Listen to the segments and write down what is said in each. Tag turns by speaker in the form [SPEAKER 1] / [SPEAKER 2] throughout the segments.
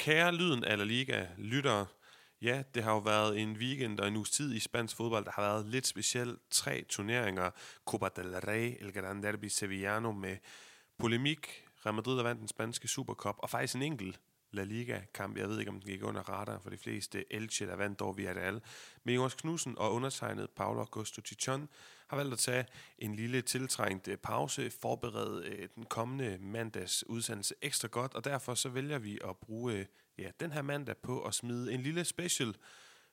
[SPEAKER 1] Kære lyden af La Liga lyttere, ja, det har jo været en weekend og en uges tid i spansk fodbold, der har været lidt specielt. Tre turneringer, Copa del Rey, El Gran Derby Sevillano med polemik, Real Madrid der vandt den spanske Supercup, og faktisk en enkelt La Liga-kamp. Jeg ved ikke, om den gik under radar for de fleste. Elche, der vandt dog Villarreal. Men Jonas Knudsen og undertegnet Paulo Augusto Tichon har valgt at tage en lille tiltrængt øh, pause, forberede øh, den kommende mandags udsendelse ekstra godt, og derfor så vælger vi at bruge øh, ja, den her mandag på at smide en lille special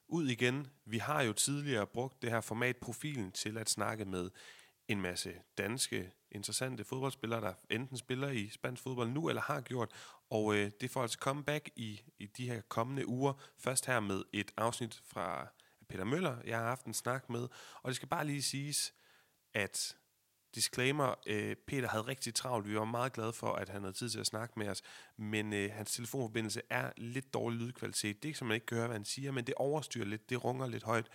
[SPEAKER 1] ud igen. Vi har jo tidligere brugt det her format profilen til at snakke med en masse danske interessante fodboldspillere, der enten spiller i spansk fodbold nu, eller har gjort, og øh, det får altså comeback i, i de her kommende uger. Først her med et afsnit fra Peter Møller, jeg har haft en snak med, og det skal bare lige siges, at disclaimer, øh, Peter havde rigtig travlt. Vi var meget glade for, at han havde tid til at snakke med os, men øh, hans telefonforbindelse er lidt dårlig lydkvalitet. Det er ikke, som man ikke kan høre, hvad han siger, men det overstyrer lidt, det runger lidt højt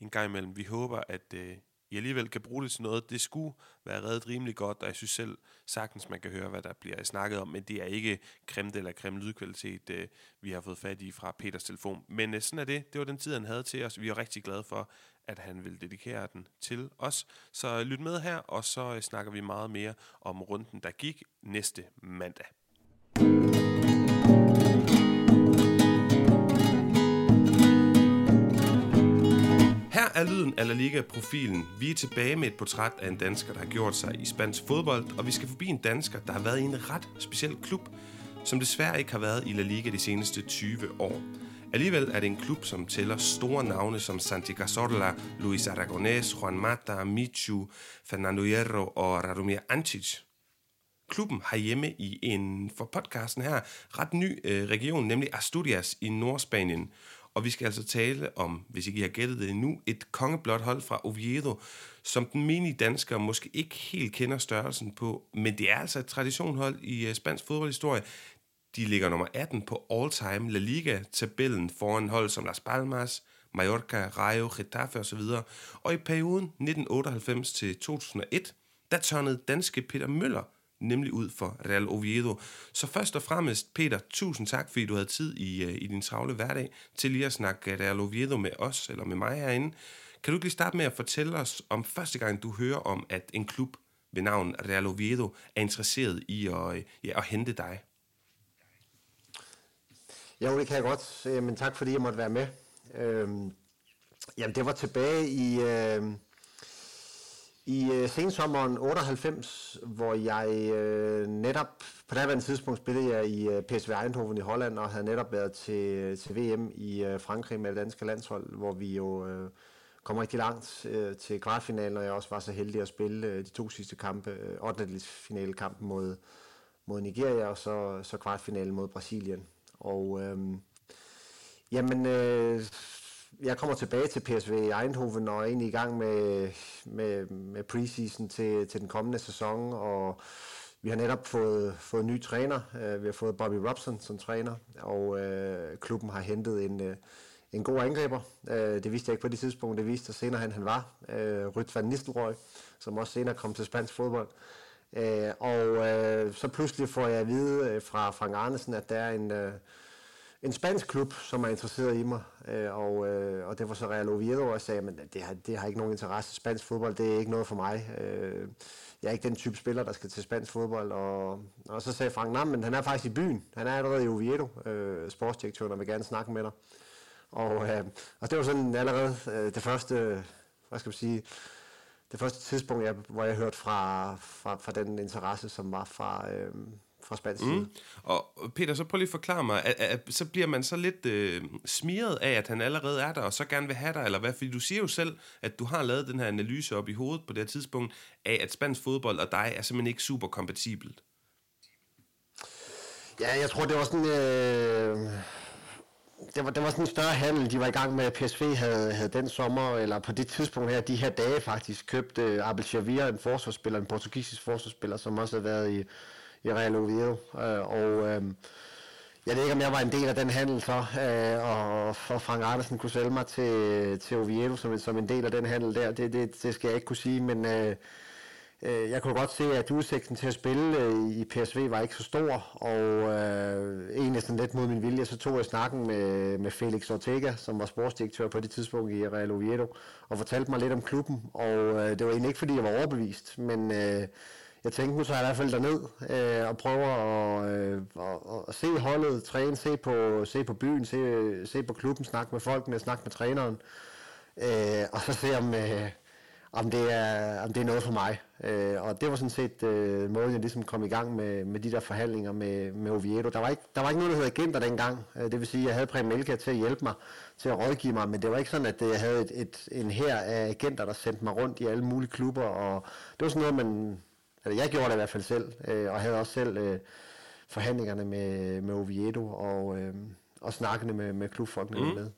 [SPEAKER 1] en gang imellem. Vi håber, at øh, i alligevel kan bruge det til noget. Det skulle være reddet rimelig godt, og jeg synes selv sagtens, man kan høre, hvad der bliver snakket om, men det er ikke kremt eller krem lydkvalitet, øh, vi har fået fat i fra Peters telefon. Men øh, sådan er det. Det var den tid, han havde til os. Vi er rigtig glade for, at han vil dedikere den til os. Så lyt med her, og så øh, snakker vi meget mere om runden, der gik næste mandag. Her er lyden af La Liga-profilen. Vi er tilbage med et portræt af en dansker, der har gjort sig i spansk fodbold, og vi skal forbi en dansker, der har været i en ret speciel klub, som desværre ikke har været i La Liga de seneste 20 år. Alligevel er det en klub, som tæller store navne som Santi Cazorla, Luis Aragonés, Juan Mata, Michu, Fernando Hierro og Radomir Antic. Klubben har hjemme i en, for podcasten her, ret ny øh, region, nemlig Asturias i Nordspanien. Og vi skal altså tale om, hvis ikke I har gættet det endnu, et kongeblåt hold fra Oviedo, som den menige dansker måske ikke helt kender størrelsen på, men det er altså et traditionhold i øh, spansk fodboldhistorie. De ligger nummer 18 på all-time La Liga-tabellen foran hold som Las Palmas, Mallorca, Rayo, Getafe osv. Og i perioden 1998 til 2001, der tørnede danske Peter Møller nemlig ud for Real Oviedo. Så først og fremmest, Peter, tusind tak, fordi du havde tid i, øh, i din travle hverdag til lige at snakke Real Oviedo med os, eller med mig herinde. Kan du ikke lige starte med at fortælle os om første gang, du hører om, at en klub ved navn Real Oviedo er interesseret i at, øh, ja, at hente dig?
[SPEAKER 2] Jo, det kan jeg godt. Øh, men tak fordi jeg måtte være med. Øhm, jamen, det var tilbage i, øh, i øh, sensommeren 98, hvor jeg øh, netop, på det tidspunkt spillede jeg i øh, PSV Eindhoven i Holland, og havde netop været til, til VM i øh, Frankrig med det danske landshold, hvor vi jo øh, kom rigtig langt øh, til kvartfinalen, og jeg også var så heldig at spille øh, de to sidste kampe, øh, 8. mod, mod Nigeria, og så, så kvartfinalen mod Brasilien. Og øh, jamen, øh, jeg kommer tilbage til PSV Eindhoven og er egentlig i gang med, med, med preseason til, til den kommende sæson, og vi har netop fået, fået nye ny træner. Øh, vi har fået Bobby Robson som træner, og øh, klubben har hentet en, øh, en god angriber. Øh, det vidste jeg ikke på det tidspunkt, det viste sig senere, han, han var. Øh, Rydt van Nistelrooy, som også senere kom til spansk fodbold. Øh, og øh, så pludselig får jeg at vide øh, fra Frank Arnesen, at der er en... Øh, en spansk klub, som er interesseret i mig, øh, og, øh, og det var så Real Oviedo, og jeg sagde, men det har, det har ikke nogen interesse. Spansk fodbold, det er ikke noget for mig. Øh, jeg er ikke den type spiller, der skal til spansk fodbold. Og, og så sagde Frank, nej, men han er faktisk i byen. Han er allerede i Oviedo, øh, sportsdirektøren, og vil gerne snakke med dig. Og, øh, og det var sådan allerede øh, det første, hvad skal man sige, det første tidspunkt, jeg, hvor jeg hørte fra, fra, fra den interesse, som var fra, øh, fra spansk mm. side.
[SPEAKER 1] Og Peter, så prøv lige at forklare mig, at, at, at, så bliver man så lidt øh, smiret af, at han allerede er der, og så gerne vil have dig, eller hvad? Fordi du siger jo selv, at du har lavet den her analyse op i hovedet på det her tidspunkt, af at spansk fodbold og dig er simpelthen ikke super kompatibelt.
[SPEAKER 2] Ja, jeg tror, det var sådan... Øh det var, det var sådan en større handel, de var i gang med. PSV havde, havde den sommer, eller på det tidspunkt her, de her dage faktisk, købt uh, Abel Xavier, en forsvarsspiller, en portugisisk forsvarsspiller, som også har været i, i Real Oviedo. Øh, og øh, jeg ved ikke, om jeg var en del af den handel så, øh, og for Frank Andersen kunne sælge mig til, til Oviedo som, som en del af den handel der. Det, det, det skal jeg ikke kunne sige, men... Øh, øh, jeg kunne godt se, at udsigten til at spille øh, i PSV var ikke så stor, og øh, egentlig sådan lidt mod min vilje, så tog jeg snakken med, med Felix Ortega, som var sportsdirektør på det tidspunkt i Real Oviedo, og fortalte mig lidt om klubben, og øh, det var egentlig ikke, fordi jeg var overbevist, men... Øh, jeg tænkte, nu så jeg i hvert fald derned øh, og prøver at, øh, at, at se holdet, træne, se på, se på byen, se, se på klubben, snakke med folkene, snakke med træneren, øh, og så se om, øh, om, det er, om det er noget for mig. Øh, og det var sådan set øh, måden, jeg ligesom kom i gang med, med de der forhandlinger med, med Oviedo. Der var, ikke, der var ikke noget, der hed agenter dengang. Øh, det vil sige, at jeg havde Prem Melka til at hjælpe mig, til at rådgive mig, men det var ikke sådan, at øh, jeg havde et, et, en her af agenter, der sendte mig rundt i alle mulige klubber. Og det var sådan noget, man eller jeg gjorde det i hvert fald selv, øh, og havde også selv øh, forhandlingerne med, med Oviedo og, øh, og snakkende med, med klubfolkene mm. med.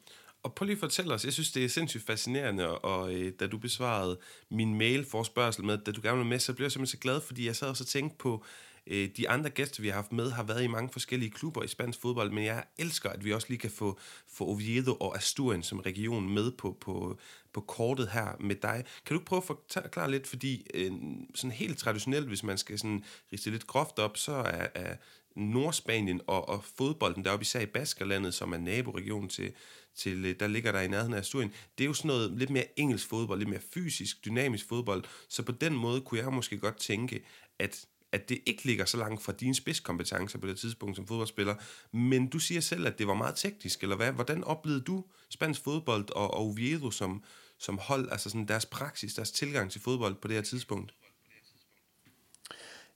[SPEAKER 1] Og prøv lige at fortælle os, jeg synes, det er sindssygt fascinerende, og øh, da du besvarede min mail forspørgsel med, da du gerne var med, så blev jeg simpelthen så glad, fordi jeg sad også og tænkte på, øh, Øh, de andre gæster, vi har haft med, har været i mange forskellige klubber i spansk fodbold, men jeg elsker, at vi også lige kan få, få Oviedo og Asturien som region med på, på, på kortet her med dig. Kan du prøve at forklare lidt, fordi øh, sådan helt traditionelt, hvis man skal sådan riste lidt groft op, så er, er Nordspanien og, og fodbolden deroppe, især i Baskerlandet, som er naboregion til, til, øh, der ligger der i nærheden af Asturien, det er jo sådan noget lidt mere engelsk fodbold, lidt mere fysisk, dynamisk fodbold, så på den måde kunne jeg måske godt tænke, at at det ikke ligger så langt fra dine spidskompetencer på det tidspunkt som fodboldspiller, men du siger selv, at det var meget teknisk, eller hvad? Hvordan oplevede du spansk fodbold og, og Oviedo som, som hold, altså sådan deres praksis, deres tilgang til fodbold på det her tidspunkt?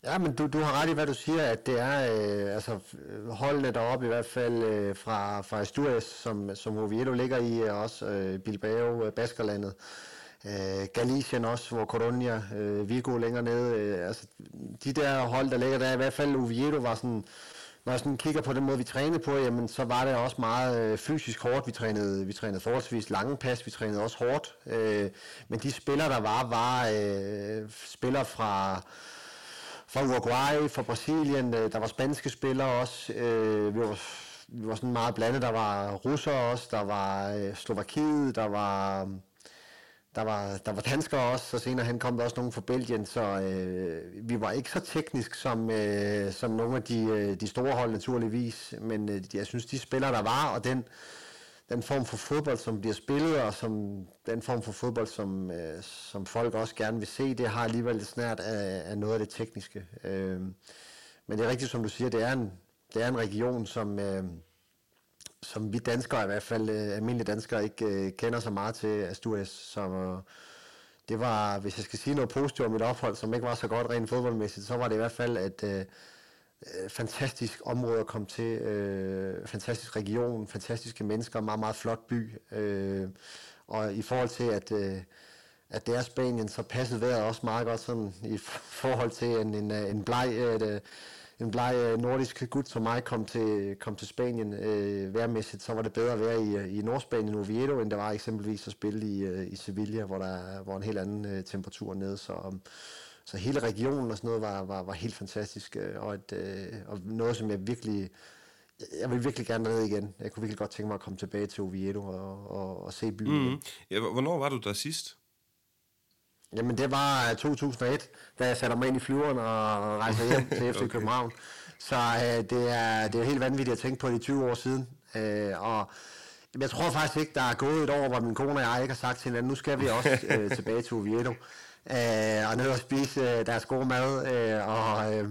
[SPEAKER 2] Ja, men du, du har ret i, hvad du siger, at det er øh, altså, øh, holdene deroppe i hvert fald øh, fra, fra Asturias, som, som Oviedo ligger i, og også øh, Bilbao, øh, Baskerlandet, øh, Øh, Galicien også, hvor Coruña, øh, Vigo længere nede. Øh, altså, de der hold, der ligger der, i hvert fald Oviedo var sådan, når jeg sådan kigger på den måde, vi trænede på, jamen, så var det også meget øh, fysisk hårdt. Vi trænede, vi trænede forholdsvis lange pas, vi trænede også hårdt. Øh, men de spillere, der var, var øh, spillere fra fra Uruguay, fra Brasilien, øh, der var spanske spillere også. Øh, vi, var, vi var sådan meget blandet. Der var russere også, der var øh, Slovakiet, der var der var, der var danskere også, så senere hen kom der også nogen fra Belgien, så øh, vi var ikke så teknisk som, øh, som nogle af de, øh, de store hold naturligvis, men øh, jeg synes, de spillere, der var, og den, den form for fodbold, som bliver spillet, og som, den form for fodbold, som, øh, som folk også gerne vil se, det har alligevel lidt snært af, af noget af det tekniske. Øh, men det er rigtigt, som du siger, det er en, det er en region, som... Øh, som vi danskere i hvert fald, øh, almindelige danskere, ikke øh, kender så meget til Asturias. Så øh, det var, hvis jeg skal sige noget positivt om mit ophold, som ikke var så godt rent fodboldmæssigt, så var det i hvert fald et øh, øh, fantastisk område at komme til, øh, fantastisk region, fantastiske mennesker, meget, meget flot by. Øh, og i forhold til, at, øh, at det er Spanien, så passede vejret også meget godt sådan i forhold til en, en, øh, en bleg... Øh, en bleg øh, nordisk gut som mig kom til, kom til Spanien øh, værmæssigt, så var det bedre at være i, øh, i Nordspanien, Oviedo, end det var eksempelvis at spille i, øh, i Sevilla, hvor der var en helt anden øh, temperatur nede. Så, um, så hele regionen og sådan noget var, var, var helt fantastisk, og, et, øh, og noget, som jeg virkelig jeg vil virkelig gerne ned igen. Jeg kunne virkelig godt tænke mig at komme tilbage til Oviedo og, og, og se byen. Mm.
[SPEAKER 1] Ja, hvornår var du der sidst?
[SPEAKER 2] Jamen det var 2001, øh, da jeg satte mig ind i flyveren og rejste hjem til FC okay. København. Så øh, det, er, det er helt vanvittigt at tænke på det 20 år siden. Øh, og jeg tror faktisk ikke, der er gået et år, hvor min kone og jeg ikke har sagt til hinanden, nu skal vi også øh, tilbage til Oviedo. Øh, og ned og spise øh, deres gode mad, øh, og, øh,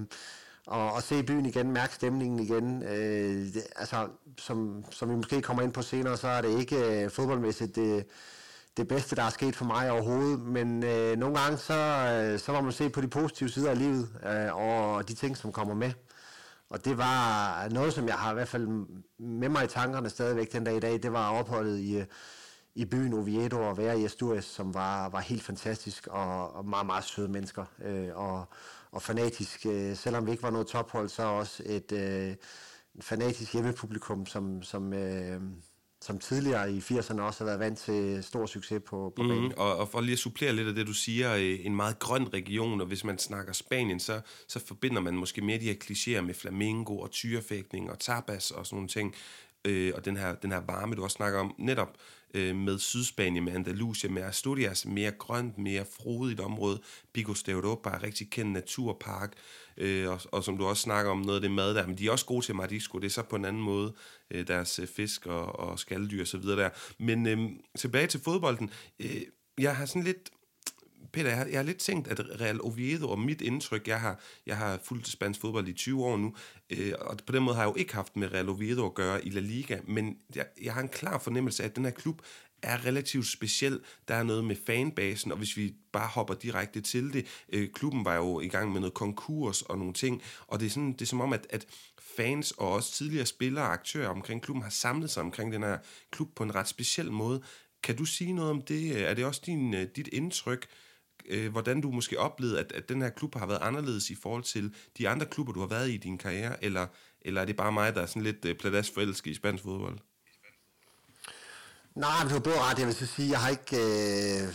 [SPEAKER 2] og, og se byen igen, mærke stemningen igen. Øh, det, altså, som, som vi måske kommer ind på senere, så er det ikke øh, fodboldmæssigt det, det bedste, der er sket for mig overhovedet. Men øh, nogle gange, så, øh, så må man se på de positive sider af livet, øh, og de ting, som kommer med. Og det var noget, som jeg har i hvert fald med mig i tankerne stadigvæk den dag i dag. Det var opholdet i, øh, i byen Oviedo og være i Asturias, som var, var helt fantastisk og, og meget, meget søde mennesker. Øh, og, og fanatisk, øh, selvom vi ikke var noget tophold, så også et øh, fanatisk hjemmepublikum, som, som, øh, som tidligere i 80'erne også har været vant til stor succes på, på banen. Mm,
[SPEAKER 1] og, og for lige at supplere lidt af det, du siger, øh, en meget grøn region, og hvis man snakker Spanien, så, så forbinder man måske mere de her klichéer med flamingo og tyrefægtning og tapas og sådan nogle ting øh, og den her, den her varme, du også snakker om, netop øh, med Sydspanien, med Andalusia, med Asturias, mere grønt, mere frodigt område. Picos de Europa er rigtig kendt naturpark, øh, og, og som du også snakker om, noget af det mad der, men de er også gode til marisco, det er så på en anden måde, øh, deres øh, fisk og, og skalddyr og så videre der. Men øh, tilbage til fodbolden, øh, jeg har sådan lidt, Peter, jeg har, jeg har lidt tænkt, at Real Oviedo og mit indtryk, jeg har, jeg har fulgt spansk fodbold i 20 år nu, øh, og på den måde har jeg jo ikke haft med Real Oviedo at gøre i La Liga, men jeg, jeg har en klar fornemmelse af, at den her klub er relativt speciel. Der er noget med fanbasen, og hvis vi bare hopper direkte til det, øh, klubben var jo i gang med noget konkurs og nogle ting, og det er, sådan, det er som om, at, at fans og også tidligere spillere og aktører omkring klubben har samlet sig omkring den her klub på en ret speciel måde. Kan du sige noget om det? Er det også din, øh, dit indtryk, øh, hvordan du måske oplevede, at, at den her klub har været anderledes i forhold til de andre klubber, du har været i i din karriere, eller, eller er det bare mig, der er sådan lidt øh, pladask i spansk fodbold?
[SPEAKER 2] Nej, men du har både ret. Jeg vil så sige, jeg har ikke... Øh,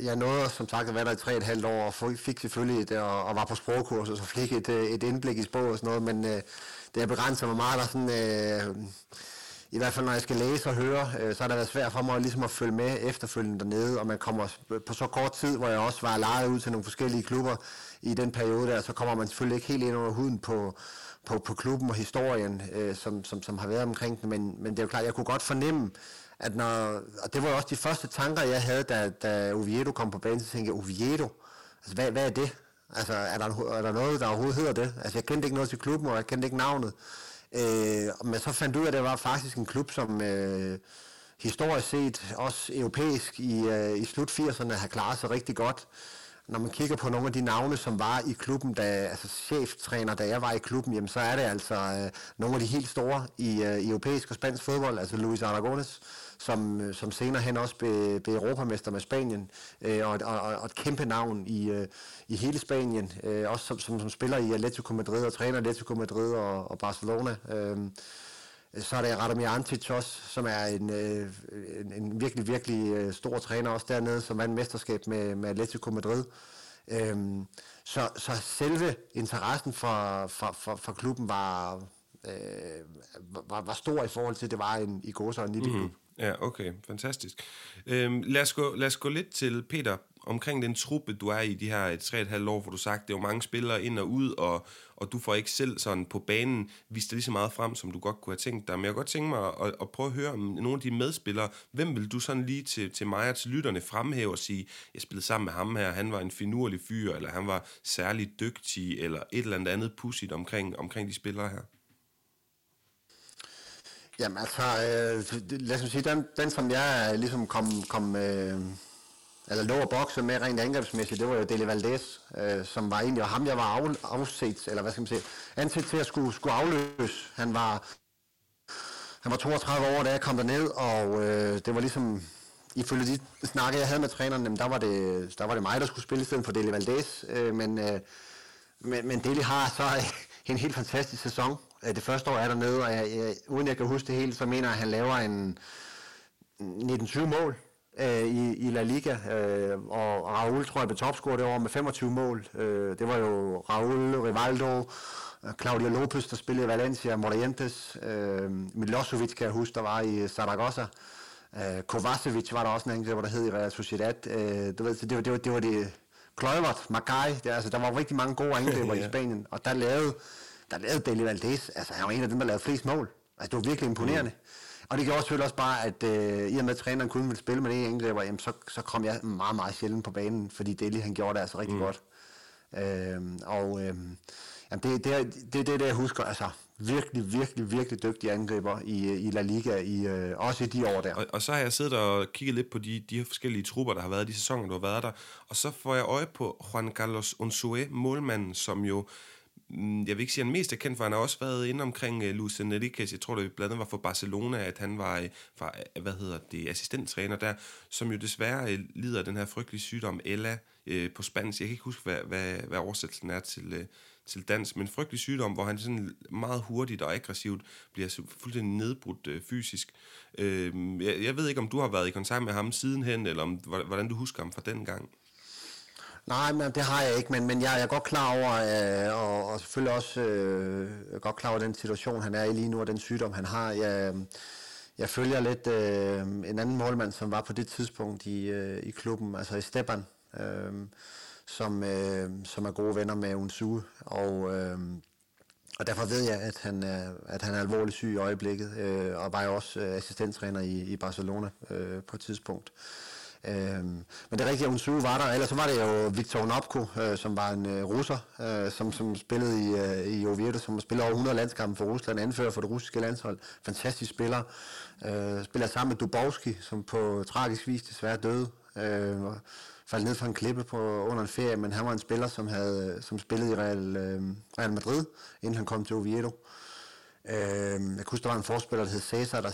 [SPEAKER 2] jeg nåede som sagt at være der i tre et halvt år, og fik selvfølgelig et, og, og var på sprogkursus, og fik et, øh, et indblik i sprog og sådan noget, men øh, det er begrænset mig meget, der sådan... Øh, i hvert fald når jeg skal læse og høre, øh, så har det været svært for mig ligesom at følge med efterfølgende dernede, og man kommer på så kort tid, hvor jeg også var lejet ud til nogle forskellige klubber i den periode der, så kommer man selvfølgelig ikke helt ind under huden på, på, på klubben og historien, øh, som, som, som har været omkring den, men, men det er jo klart, jeg kunne godt fornemme, at når, og det var jo også de første tanker, jeg havde, da, da Oviedo kom på banen, så tænkte jeg, Oviedo, altså hvad, hvad er det? Altså er der, er der noget, der overhovedet hedder det? Altså jeg kendte ikke noget til klubben, og jeg kendte ikke navnet. Øh, men så fandt ud af, at det var faktisk en klub, som øh, historisk set, også europæisk, i, øh, i slut 80'erne har klaret sig rigtig godt. Når man kigger på nogle af de navne, som var i klubben, da, altså cheftræner, da jeg var i klubben, jamen, så er det altså øh, nogle af de helt store i, øh, i europæisk og spansk fodbold, altså Luis Aragones, som, øh, som senere hen også blev, blev europamester med Spanien, øh, og, og, og et kæmpe navn i, øh, i hele Spanien, øh, også som, som, som spiller i Atletico Madrid og træner Atletico Madrid og, og Barcelona. Øh, så er der Radomir Antic også, som er en, øh, en, en virkelig, virkelig øh, stor træner også dernede, som vandt mesterskab med, med Atletico Madrid. Øhm, så, så selve interessen for, for, for, for klubben var, øh, var, var stor i forhold til, at det var en i går så en lille mm. klub.
[SPEAKER 1] Ja, okay. Fantastisk. Øhm, lad, os gå, lad os gå lidt til Peter omkring den truppe, du er i de her et, tre et halvt år, hvor du sagt, det er jo mange spillere ind og ud, og, og du får ikke selv sådan på banen vist dig lige så meget frem, som du godt kunne have tænkt dig. Men jeg kunne godt tænke mig at, at prøve at høre om nogle af dine medspillere. Hvem vil du sådan lige til, til mig og til lytterne fremhæve og sige, jeg spillede sammen med ham her, han var en finurlig fyr, eller han var særlig dygtig, eller et eller andet andet pudsigt omkring, omkring de spillere her?
[SPEAKER 2] Jamen altså, øh, lad os sige, den, den som jeg øh, ligesom kom, kom øh, eller lå og bokse med rent angrebsmæssigt, det var jo Dele Valdez, øh, som var egentlig og ham, jeg var af, afset, eller hvad skal man sige, anset til at skulle, skulle afløse. Han var, han var 32 år, da jeg kom derned, og øh, det var ligesom, ifølge de snakke, jeg havde med træneren, jamen, der, var det, der var det mig, der skulle spille i stedet for Dele Valdez, øh, men, øh, men, men Dele har så en helt fantastisk sæson. Øh, det første år er dernede, og jeg, jeg, uden jeg kan huske det helt, så mener jeg, at han laver en 19-20 mål øh, i, i La Liga, øh, og Raul tror jeg blev topscorer det år med 25 mål. Øh, det var jo Raul, Rivaldo, Claudio Lopez, der spillede i Valencia, Morientes, øh, Milosevic kan jeg huske, der var i Zaragoza. Øh, Kovacevic var der også en hvor der hed i Real Sociedad. Øh, du ved, det, var, det, var, det var det Kluivert, Magai, det, altså, der var rigtig mange gode angriber ja. i Spanien, og der lavede, der lavede Deli Valdez, altså han var en af dem, der lavede flest mål. Altså det var virkelig imponerende. Mm. Og det gjorde selvfølgelig også bare, at øh, i og med, at træneren kun ville spille med det angriber, jamen, så, så kom jeg meget, meget sjældent på banen, fordi Deli han gjorde det altså rigtig mm. godt. Øh, og øh, jamen, det, det, er, det er det, det, jeg husker. Altså, virkelig, virkelig, virkelig dygtige angriber i, i La Liga, i, øh, også i de år der.
[SPEAKER 1] Og, og så har jeg siddet og kigget lidt på de, de her forskellige trupper, der har været de sæsoner, du har været der, og så får jeg øje på Juan Carlos Unsue, målmanden, som jo Mm, jeg vil ikke sige, at han mest er kendt for, han har også været inde omkring uh, Luis Enriquez, jeg tror det blandt andet var for Barcelona, at han var, øh, uh, for, uh, øh, hvad hedder det, assistenttræner der, som jo desværre uh, lider af den her frygtelige sygdom, Ella, uh, på spansk. Jeg kan ikke huske, hvad, hvad, hvad oversættelsen er til, uh, til dans, men frygtelig sygdom, hvor han sådan meget hurtigt og aggressivt bliver fuldstændig nedbrudt uh, fysisk. Uh, jeg, jeg ved ikke, om du har været i kontakt med ham sidenhen, eller om, hvordan du husker ham fra den gang.
[SPEAKER 2] Nej, men det har jeg ikke, men, men jeg, jeg er godt klar over, øh, og, og selvfølgelig også øh, er godt klar over den situation, han er i lige nu, og den sygdom, han har. Jeg, jeg følger lidt øh, en anden målmand, som var på det tidspunkt i, øh, i klubben, altså i Stepan, øh, som, øh, som er gode venner med Unsu, og... Øh, og derfor ved jeg, at han er, at han er alvorligt syg i øjeblikket, øh, og var jo også øh, assistenttræner i, i Barcelona øh, på et tidspunkt. Øh, men det er rigtigt, at Unsu var der. Ellers så var det jo Viktor Nopko, øh, som var en øh, russer, øh, som, som spillede i, øh, i Oviedo, som spillede over 100 landskampe for Rusland, anfører for det russiske landshold. Fantastisk spiller. Øh, spiller sammen med Dubovski, som på tragisk vis desværre døde. Øh, faldt ned fra en klippe på, under en ferie, men han var en spiller, som, havde, som spillede i Real, øh, Real Madrid, inden han kom til Oviedo. Øh, jeg kunne huske, der var en forspiller, der hed Cesar, der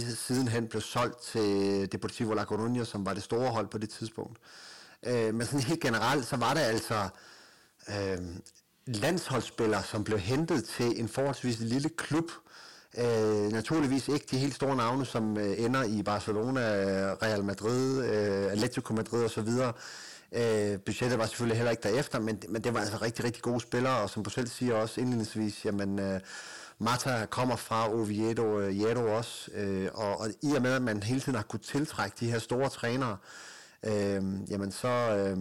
[SPEAKER 2] sidenhen blev solgt til Deportivo La Coruña, som var det store hold på det tidspunkt. Øh, men sådan helt generelt, så var det altså øh, landsholdsspillere, som blev hentet til en forholdsvis lille klub, Øh, naturligvis ikke de helt store navne, som øh, ender i Barcelona, Real Madrid, øh, Atletico Madrid osv. Øh, budgettet var selvfølgelig heller ikke derefter, men, men det var altså rigtig, rigtig gode spillere, og som du selv siger også indledningsvis, jamen øh, Mata kommer fra Oviedo, øh, Jedo også, øh, og, og i og med, at man hele tiden har kunnet tiltrække de her store trænere, øh, jamen så, øh,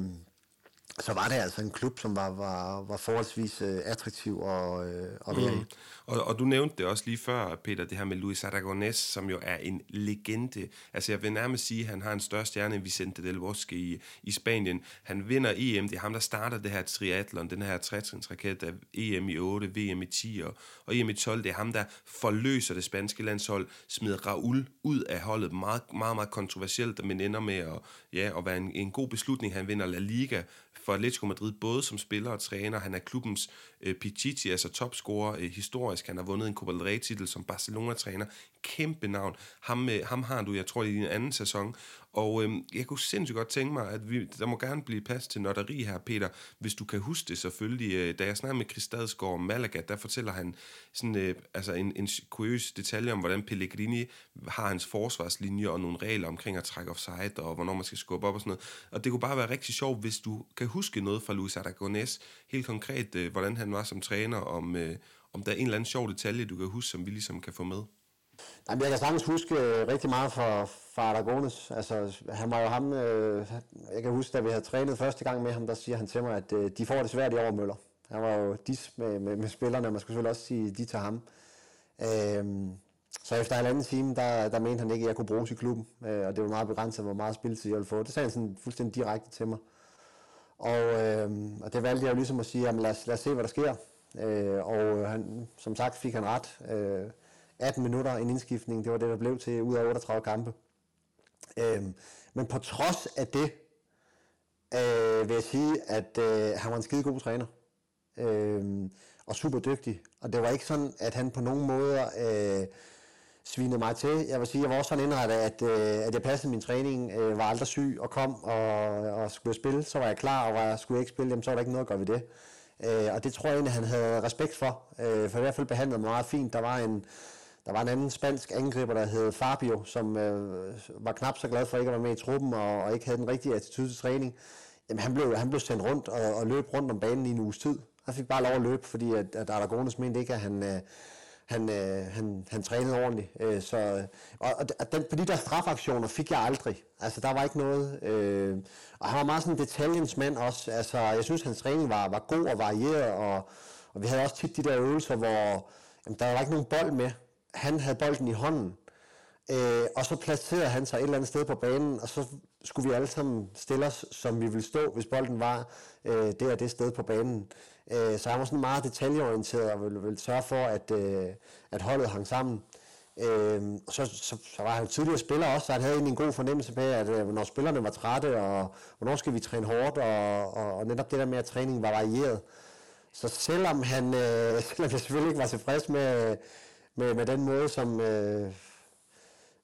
[SPEAKER 2] så var det altså en klub, som var, var, var forholdsvis øh, attraktiv og, øh, og være mm.
[SPEAKER 1] Og, og du nævnte det også lige før, Peter, det her med Luis Aragonés, som jo er en legende. Altså jeg vil nærmest sige, at han har en større stjerne end Vicente del Bosque i, i Spanien. Han vinder EM, det er ham, der starter det her triathlon, den her trætrinsraket af EM i 8, VM i 10 og, og EM i 12. Det er ham, der forløser det spanske landshold, smider Raul ud af holdet. Meget, meget, meget kontroversielt, men ender med at, ja, at være en, en god beslutning. Han vinder La Liga for Atletico Madrid, både som spiller og træner. Han er klubbens øh, Pichichi, altså topscorer øh, historisk. Han har vundet en Copa del Rey-titel som Barcelona-træner. Kæmpe navn. Ham, øh, ham har du, jeg tror, i din anden sæson. Og øh, jeg kunne sindssygt godt tænke mig, at vi, der må gerne blive plads til notteri her, Peter, hvis du kan huske det selvfølgelig. Øh, da jeg snakkede med Chris Stadsgaard om Malaga, der fortæller han sådan, øh, altså en, en kuriøs detalje om, hvordan Pellegrini har hans forsvarslinje og nogle regler omkring at trække offside, og hvornår man skal skubbe op og sådan noget. Og det kunne bare være rigtig sjovt, hvis du kan huske noget fra Luis Aragonés, helt konkret, øh, hvordan han var som træner, om, øh, om der er en eller anden sjov detalje, du kan huske, som vi ligesom kan få med.
[SPEAKER 2] Jamen, jeg kan sagtens huske øh, rigtig meget fra, fra Aragones. Altså, han var jo ham, øh, jeg kan huske, da vi havde trænet første gang med ham, der siger han til mig, at øh, de får det svært i år, Møller. Han var jo dis med, med, med spillerne, og man skulle selvfølgelig også sige de til ham. Øh, så efter en anden time, der, der mente han ikke, at jeg kunne bruges i klubben, øh, og det var meget begrænset, hvor meget spilletid jeg ville få. Det sagde han sådan fuldstændig direkte til mig. Og, øh, og det valgte jeg jo ligesom at sige, jamen lad os, lad os se, hvad der sker. Øh, og han, som sagt fik han ret. Øh, 18 minutter en indskiftning, det var det, der blev til ud af 38 kampe. Øh, men på trods af det, øh, vil jeg sige, at øh, han var en skide god træner. Øh, og super dygtig. Og det var ikke sådan, at han på nogen måder øh, svinede mig til. Jeg vil sige, jeg var også sådan indrettet, at, øh, at jeg passede min træning, øh, var aldrig syg og kom og, og skulle spille, så var jeg klar, og var, jeg skulle jeg ikke spille, jamen, så var der ikke noget at gøre ved det. Øh, og det tror jeg egentlig, han havde respekt for, øh, for i hvert fald behandlet mig meget fint. Der var en, der var en anden spansk angriber, der hed Fabio, som øh, var knap så glad for ikke at være med i truppen, og, og ikke havde den rigtige attitude til træning. Jamen, han blev, han blev sendt rundt og, og løb rundt om banen i en uges tid. Han fik bare lov at løbe, fordi at, at Aragones mente ikke, at han, øh, han, øh, han, han trænede ordentligt. Øh, så, øh, og, og den, på de der strafaktioner fik jeg aldrig. Altså, der var ikke noget. Øh, og han var meget sådan en detaljens mand også. Altså, jeg synes, hans træning var, var god og varieret, og, og vi havde også tit de der øvelser, hvor jamen, der var ikke nogen bold med. Han havde bolden i hånden, øh, og så placerede han sig et eller andet sted på banen, og så skulle vi alle sammen stille os, som vi ville stå, hvis bolden var øh, det og det sted på banen. Øh, så han var sådan meget detaljeorienteret og ville, ville sørge for, at, øh, at holdet hang sammen. Øh, og så, så, så var han tidligere spiller også, så han havde en god fornemmelse af, at øh, når spillerne var trætte, og hvornår skal vi træne hårdt, og, og, og netop det der med, at træningen var varieret. Så selvom han øh, selvom jeg selvfølgelig ikke var tilfreds med, med, med den måde, som øh,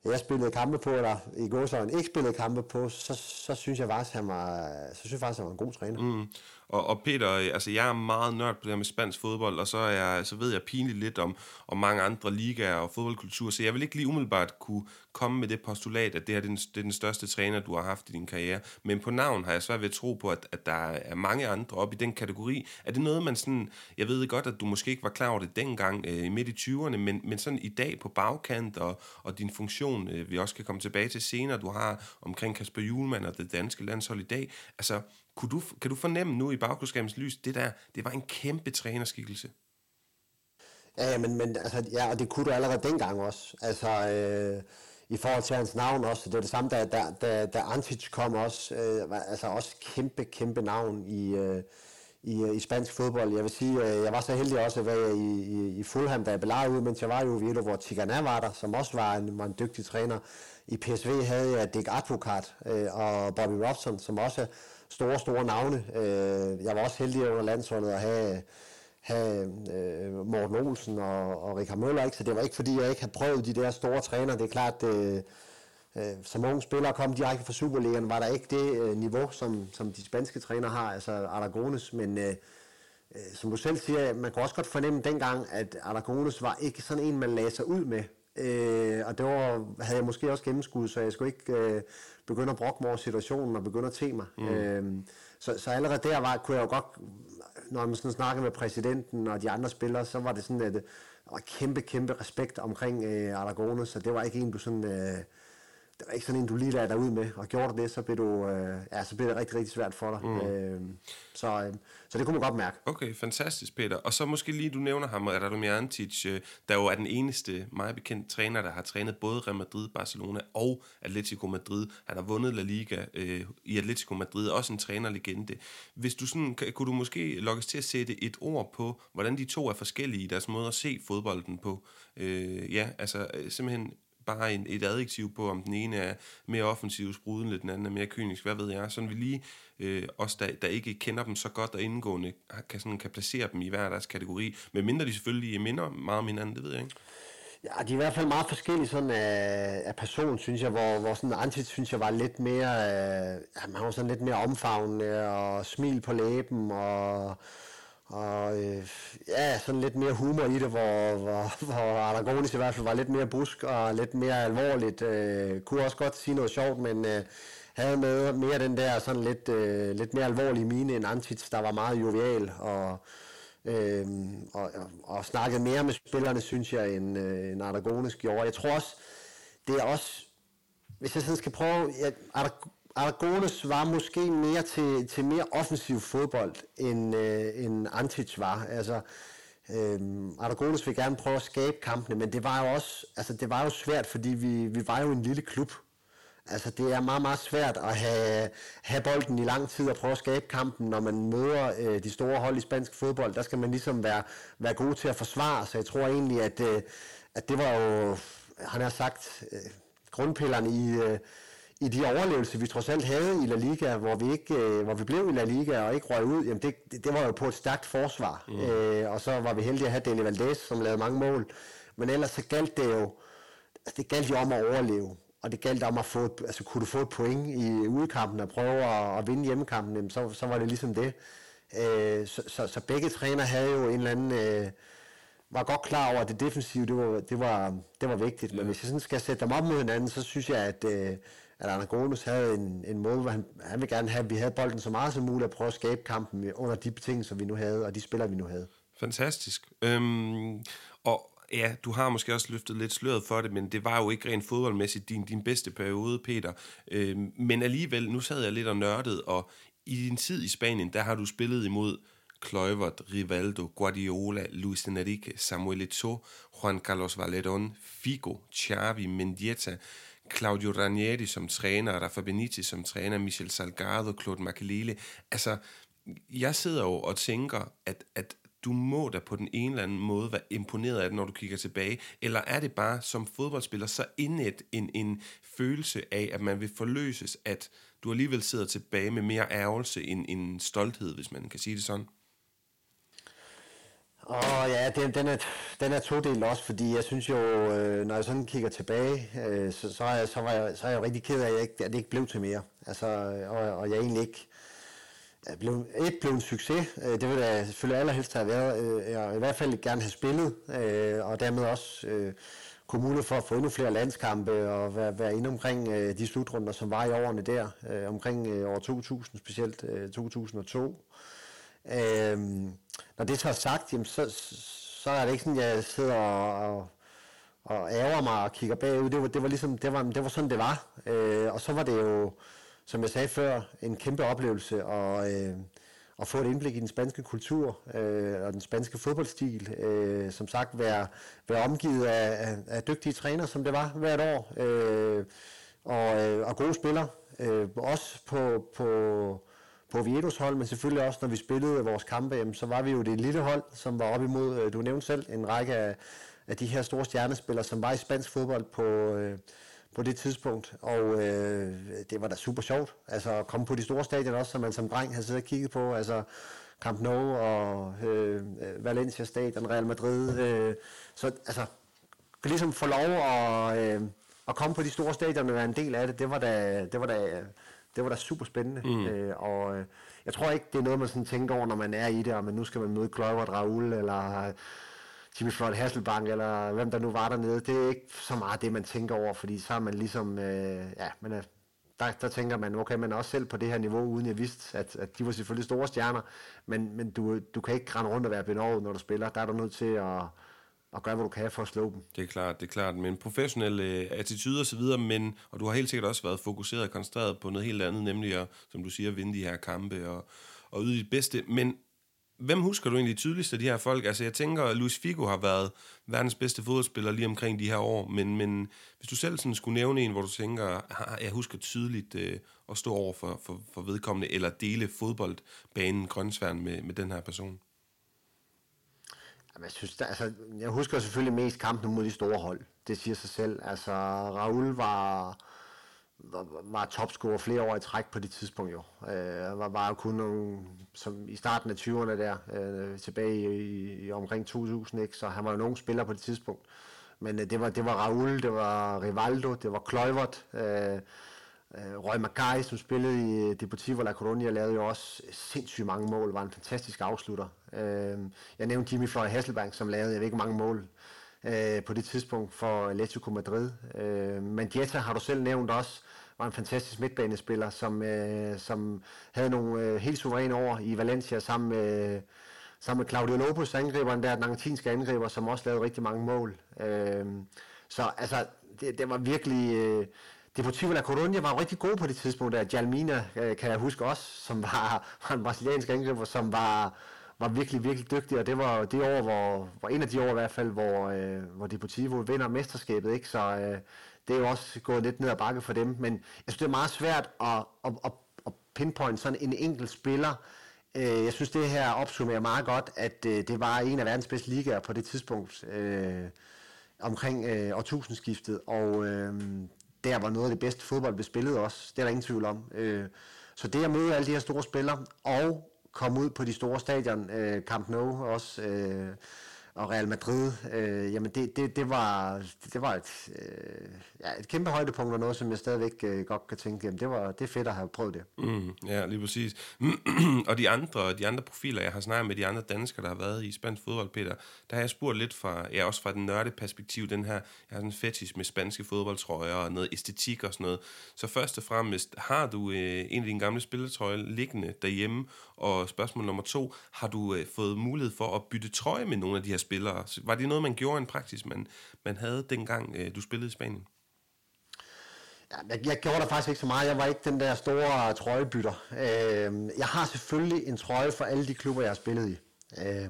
[SPEAKER 2] jeg spillede kampe på, eller i gåsøjne ikke spillede kampe på, så, så synes jeg faktisk, han var, så synes jeg faktisk, han var en god træner. Mm.
[SPEAKER 1] Og, og Peter, øh, altså jeg er meget nørd på det her med spansk fodbold, og så, er jeg, så ved jeg pinligt lidt om, om mange andre ligaer og fodboldkultur, så jeg vil ikke lige umiddelbart kunne komme med det postulat, at det her det er, den, det er den største træner, du har haft i din karriere. Men på navn har jeg svært ved at tro på, at, at der er mange andre op i den kategori. Er det noget, man sådan... Jeg ved godt, at du måske ikke var klar over det dengang øh, midt i 20'erne, men, men sådan i dag på bagkant og, og din funktion, øh, vi også kan komme tilbage til senere, du har omkring Kasper Julemand og det danske landshold i dag. Altså, kunne du, kan du fornemme nu i bagklodskabens lys, det der, det var en kæmpe trænerskikkelse?
[SPEAKER 2] Ja, men, men altså, ja, og det kunne du allerede dengang også. Altså, øh, i forhold til hans navn også. Det var det samme, da, da, da, da Antic kom også. Øh, var, altså også kæmpe, kæmpe navn i, øh, i, øh, i spansk fodbold. Jeg vil sige, øh, jeg var så heldig også at være i, i, i Fulham, da jeg blev ud, mens jeg var i Oviedo, hvor Tigana var der, som også var en, var en dygtig træner. I PSV havde jeg Dick Advokat øh, og Bobby Robson, som også store, store navne. Øh, jeg var også heldig under landsholdet at have have øh, Morten Olsen og, og Richard Møller, ikke? så det var ikke fordi, jeg ikke havde prøvet de der store træner. Det er klart, øh, øh, som unge spillere kom direkte fra Superligaen, var der ikke det øh, niveau, som, som de spanske træner har, altså Aragones, men øh, øh, som du selv siger, man kunne også godt fornemme dengang, at Aragones var ikke sådan en, man lagde sig ud med. Øh, og det var, havde jeg måske også gennemskud, så jeg skulle ikke øh, begynde at brokke mig over situationen og begynde at te mig. Mm. Øh, så, så allerede der var, kunne jeg jo godt når man sådan snakker med præsidenten og de andre spillere, så var det sådan, at der var kæmpe, kæmpe respekt omkring øh, Aragone, så det var ikke en, du sådan... Øh, det var ikke sådan en, du lige lader dig ud med, og gjorde det, så blev, du, øh, ja, så blev det rigtig, rigtig svært for dig. Mm. Øh, så, øh, så det kunne man godt mærke.
[SPEAKER 1] Okay, fantastisk, Peter. Og så måske lige, du nævner ham, Radomir Antic, øh, der jo er den eneste, meget bekendt træner, der har trænet både Real Madrid, Barcelona og Atletico Madrid. Han har vundet La Liga øh, i Atletico Madrid, også en trænerlegende. Hvis du sådan, kunne du måske lokkes til at sætte et ord på, hvordan de to er forskellige i deres måde at se fodbolden på? Øh, ja, altså øh, simpelthen bare en, et adjektiv på, om den ene er mere offensiv sprudende, den anden er mere kynisk, hvad ved jeg. Sådan vi lige, øh, os der, der ikke kender dem så godt og indgående, kan, sådan, kan placere dem i hver deres kategori. Men mindre de selvfølgelig minder meget om hinanden, det ved jeg ikke.
[SPEAKER 2] Ja, de er i hvert fald meget forskellige sådan af, af person, synes jeg, hvor, hvor sådan Antit, synes jeg, var lidt mere, øh, ja, man var sådan lidt mere omfavnende og smil på læben og og øh, ja, sådan lidt mere humor i det, hvor, hvor, hvor Aragonis i hvert fald var lidt mere busk og lidt mere alvorligt. Øh, kunne også godt sige noget sjovt, men øh, havde med mere den der sådan lidt, øh, lidt mere alvorlige mine end Antits, der var meget jovial og, øh, og, og, og snakkede mere med spillerne, synes jeg, end, øh, end Aragonis gjorde. Jeg tror også, det er også, hvis jeg sådan skal prøve, ja, Aragones var måske mere til, til mere offensiv fodbold, end, øh, end Antic var. Altså, øh, Aragones vil gerne prøve at skabe kampene, men det var jo også altså, det var jo svært, fordi vi, vi var jo en lille klub. Altså, det er meget, meget svært at have, have bolden i lang tid og prøve at skabe kampen, når man møder øh, de store hold i spansk fodbold. Der skal man ligesom være, være god til at forsvare, så jeg tror egentlig, at, øh, at det var jo, han har sagt, øh, grundpillerne i... Øh, i de overlevelser, vi trods alt havde i La Liga, hvor vi, ikke, øh, hvor vi blev i La Liga og ikke røg ud, jamen det, det, det var jo på et stærkt forsvar. Mm. Øh, og så var vi heldige at have Deli Valdez, som lavede mange mål. Men ellers så galt det jo, altså det galt jo om at overleve. Og det galt om at få, et, altså kunne du få et point i udkampen og prøve at, at vinde hjemmekampen, jamen så, så var det ligesom det. Øh, så, så, så begge træner havde jo en eller anden... Øh, var godt klar over, at det defensive, det var, det var, det var vigtigt. Men hvis jeg sådan skal sætte dem op mod hinanden, så synes jeg, at, øh, at Anagonus havde en, en måde, hvor han, han ville gerne have, at vi havde bolden så meget som muligt at prøve at skabe kampen under de betingelser, vi nu havde, og de spillere, vi nu havde.
[SPEAKER 1] Fantastisk. Øhm, og ja, du har måske også løftet lidt sløret for det, men det var jo ikke rent fodboldmæssigt din, din bedste periode, Peter. Øhm, men alligevel, nu sad jeg lidt og nørdede, og i din tid i Spanien, der har du spillet imod Kluivert, Rivaldo, Guardiola, Luis Enrique, Samuel Eto'o, Juan Carlos Valerón, Figo, Xavi, Mendieta, Claudio Ranieri som træner, Rafa Benitez som træner, Michel Salgado, Claude Makelele. Altså, jeg sidder jo og tænker, at, at du må da på den ene eller anden måde være imponeret af det, når du kigger tilbage. Eller er det bare som fodboldspiller så indet en, en følelse af, at man vil forløses, at du alligevel sidder tilbage med mere ærgelse end, end stolthed, hvis man kan sige det sådan?
[SPEAKER 2] Og ja, den, den, er, den er todelt også, fordi jeg synes jo, øh, når jeg sådan kigger tilbage, øh, så, så, er jeg, så, var jeg, så er jeg jo rigtig ked af, at, jeg ikke, at det ikke blev til mere. Altså, og, og jeg egentlig ikke blev, et blev en succes. Øh, det ville jeg selvfølgelig allerhelst have været. Øh, jeg i hvert fald gerne have spillet, øh, og dermed også øh, kunne mulighed for at få endnu flere landskampe og være, være inde omkring øh, de slutrunder, som var i årene der, øh, omkring år 2000, specielt 2002. Øhm, når det så er sagt, jamen, så, så er det ikke sådan, at jeg sidder og, og ærger mig og kigger bagud. Det var, det var ligesom, det var, det var sådan, det var. Øh, og så var det jo som jeg sagde før, en kæmpe oplevelse at, øh, at få et indblik i den spanske kultur øh, og den spanske fodboldstil. Øh, som sagt, være, være omgivet af, af, af dygtige træner, som det var hvert år, øh, og, øh, og gode spillere. Øh, også på, på, på Vietos hold, men selvfølgelig også, når vi spillede vores kampe, jamen, så var vi jo det lille hold, som var op imod, øh, du nævnte selv, en række af, af de her store stjernespillere, som var i spansk fodbold på... Øh, på det tidspunkt, og øh, det var da super sjovt. Altså at komme på de store stadion også, som man som dreng havde siddet og kigget på, altså Camp Nou og øh, Valencia Stadion, Real Madrid. Øh, så altså, ligesom få lov at, øh, at komme på de store stadion og være en del af det, det var da, det var da, det var da super spændende. Mm. Øh, og øh, jeg tror ikke, det er noget, man sådan tænker over, når man er i det, og man nu skal man møde Kluivert, Raul, eller Jimmy Floyd Hasselbank, eller hvem der nu var dernede, det er ikke så meget det, man tænker over, fordi så er man ligesom, øh, ja, men øh, der, der tænker man, okay, man er også selv på det her niveau, uden jeg vidste, at, at de var selvfølgelig store stjerner, men, men du, du kan ikke rende rundt og være benovet, når du spiller. Der er du nødt til at, og gør, hvad du kan for at slå dem.
[SPEAKER 1] Det er klart, det er klart. Men professionel øh, attitude og så videre, men, og du har helt sikkert også været fokuseret og koncentreret på noget helt andet, nemlig at, som du siger, vinde de her kampe og, og yde dit bedste. Men Hvem husker du egentlig tydeligst af de her folk? Altså, jeg tænker, at Luis Figo har været verdens bedste fodboldspiller lige omkring de her år, men, men hvis du selv sådan skulle nævne en, hvor du tænker, ah, jeg husker tydeligt øh, at stå over for, for, for vedkommende, eller dele fodboldbanen grønsværen med, med den her person?
[SPEAKER 2] Jamen, jeg, synes, der, altså, jeg husker selvfølgelig mest kampen mod de store hold. Det siger sig selv. Altså, Raul var var, var topscorer flere år i træk på det tidspunkt jo. Øh, var, var kun nogle, som i starten af 20'erne der, øh, tilbage i, i, omkring 2000, ikke? så han var jo nogen spiller på det tidspunkt. Men øh, det, var, det var Raul, det var Rivaldo, det var Kløjvert, øh, øh, Roy Mackay, som spillede i Deportivo La Coruña, lavede jo også sindssygt mange mål, var en fantastisk afslutter. Øh, jeg nævnte Jimmy Floyd Hasselbank, som lavede, jeg ved ikke, mange mål øh, på det tidspunkt for Atletico Madrid. Øh, men Jetta har du selv nævnt også, var en fantastisk midtbanespiller, som, øh, som havde nogle øh, helt suveræne år i Valencia sammen med, sammen med Claudio Lopez, angriberen der, den argentinske angriber, som også lavede rigtig mange mål. Øh, så altså, det, det var virkelig... Øh, Deportivo La Coruña var jo rigtig god på det tidspunkt der. Jalmina øh, kan jeg huske også, som var, var en brasiliansk angriber, som var, var virkelig, virkelig dygtig, og det var det år, hvor, hvor en af de år i hvert fald, hvor, øh, hvor Deportivo vinder mesterskabet, ikke? Så øh, det er jo også gået lidt ned ad bakke for dem, men jeg synes, det er meget svært at, at, at, at pinpoint sådan en enkelt spiller. Øh, jeg synes, det her opsummerer meget godt, at øh, det var en af verdens bedste ligaer på det tidspunkt, øh, omkring øh, årtusindskiftet, og øh, der var noget af det bedste fodbold blev spillet også, det er der ingen tvivl om. Øh, så det at møde alle de her store spillere, og komme ud på de store stadion, øh, Camp Nou også, øh, og Real Madrid, øh, jamen det, det, det, var, det var et, øh, ja, et kæmpe højdepunkt og noget, som jeg stadigvæk øh, godt kan tænke, jamen det, var, det er fedt at have prøvet det.
[SPEAKER 1] Mm, ja, lige præcis. og de andre, de andre profiler, jeg har snakket med de andre danskere, der har været i spansk fodbold, Peter, der har jeg spurgt lidt fra, ja, også fra den nørde perspektiv, den her, jeg har sådan en fetish med spanske fodboldtrøjer og noget æstetik og sådan noget. Så først og fremmest, har du øh, en af dine gamle spilletrøjer liggende derhjemme, og spørgsmål nummer to, har du øh, fået mulighed for at bytte trøje med nogle af de her spillere? Var det noget, man gjorde en praksis, man, man havde dengang øh, du spillede i Spanien?
[SPEAKER 2] Ja, jeg, jeg gjorde der faktisk ikke så meget. Jeg var ikke den der store trøjebytter. Øh, jeg har selvfølgelig en trøje for alle de klubber, jeg har spillet i. Øh,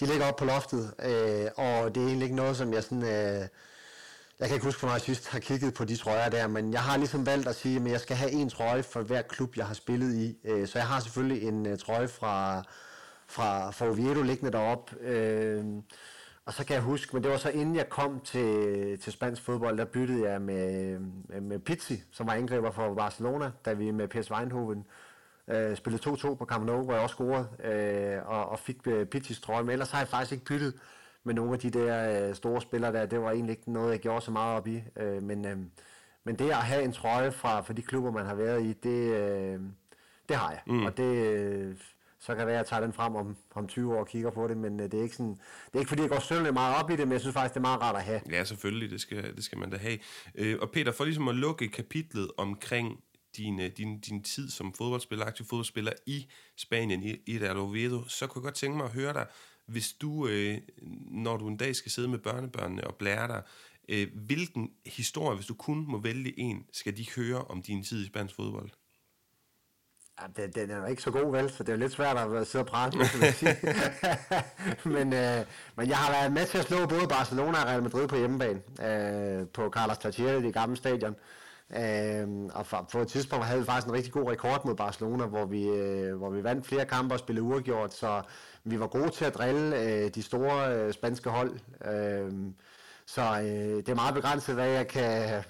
[SPEAKER 2] de ligger op på loftet, øh, og det er egentlig ikke noget, som jeg sådan... Øh, jeg kan ikke huske, hvornår jeg sidst har kigget på de trøjer der, men jeg har ligesom valgt at sige, at jeg skal have en trøje for hver klub, jeg har spillet i. Øh, så jeg har selvfølgelig en øh, trøje fra, fra, fra Oviedo liggende deroppe. Øh, og så kan jeg huske, men det var så inden jeg kom til, til spansk fodbold, der byttede jeg med, med Pizzi, som var angriber for Barcelona, da vi med PS Weinhoven øh, spillede 2-2 på Camp Nou, hvor jeg også scorede, øh, og, og fik Pizzis trøje. Men ellers har jeg faktisk ikke byttet med nogle af de der øh, store spillere der, det var egentlig ikke noget, jeg gjorde så meget op i. Øh, men, øh, men det at have en trøje fra, fra de klubber, man har været i, det, øh, Det har jeg. Mm. Og det, øh, så kan det være, at jeg tager den frem om, om 20 år og kigger på det, men øh, det er ikke sådan, det er ikke fordi, jeg går søvnligt meget op i det, men jeg synes faktisk, det er meget rart at have.
[SPEAKER 1] Ja, selvfølgelig, det skal, det skal man da have. Øh, og Peter, for ligesom at lukke kapitlet omkring din, øh, din, din tid som fodboldspiller, aktiv fodboldspiller i Spanien, i, i Real Oviedo, så kunne jeg godt tænke mig at høre dig, hvis du, øh, når du en dag skal sidde med børnebørnene og blære dig, øh, hvilken historie, hvis du kun må vælge en, skal de høre om din tid i spansk fodbold?
[SPEAKER 2] Ja, den, den er jo ikke så god, vel? Så det er jo lidt svært at sidde og prale med, vil sige. men, øh, men jeg har været med til at slå både Barcelona og Real Madrid på hjemmebane, øh, på Carlos Tartiere, det gamle stadion. Øh, Øhm, og for, på et tidspunkt havde vi faktisk en rigtig god rekord mod Barcelona, hvor vi, øh, hvor vi vandt flere kampe og spillede uafgjort, så vi var gode til at drille øh, de store øh, spanske hold. Øh, så øh, det er meget begrænset, hvad jeg kan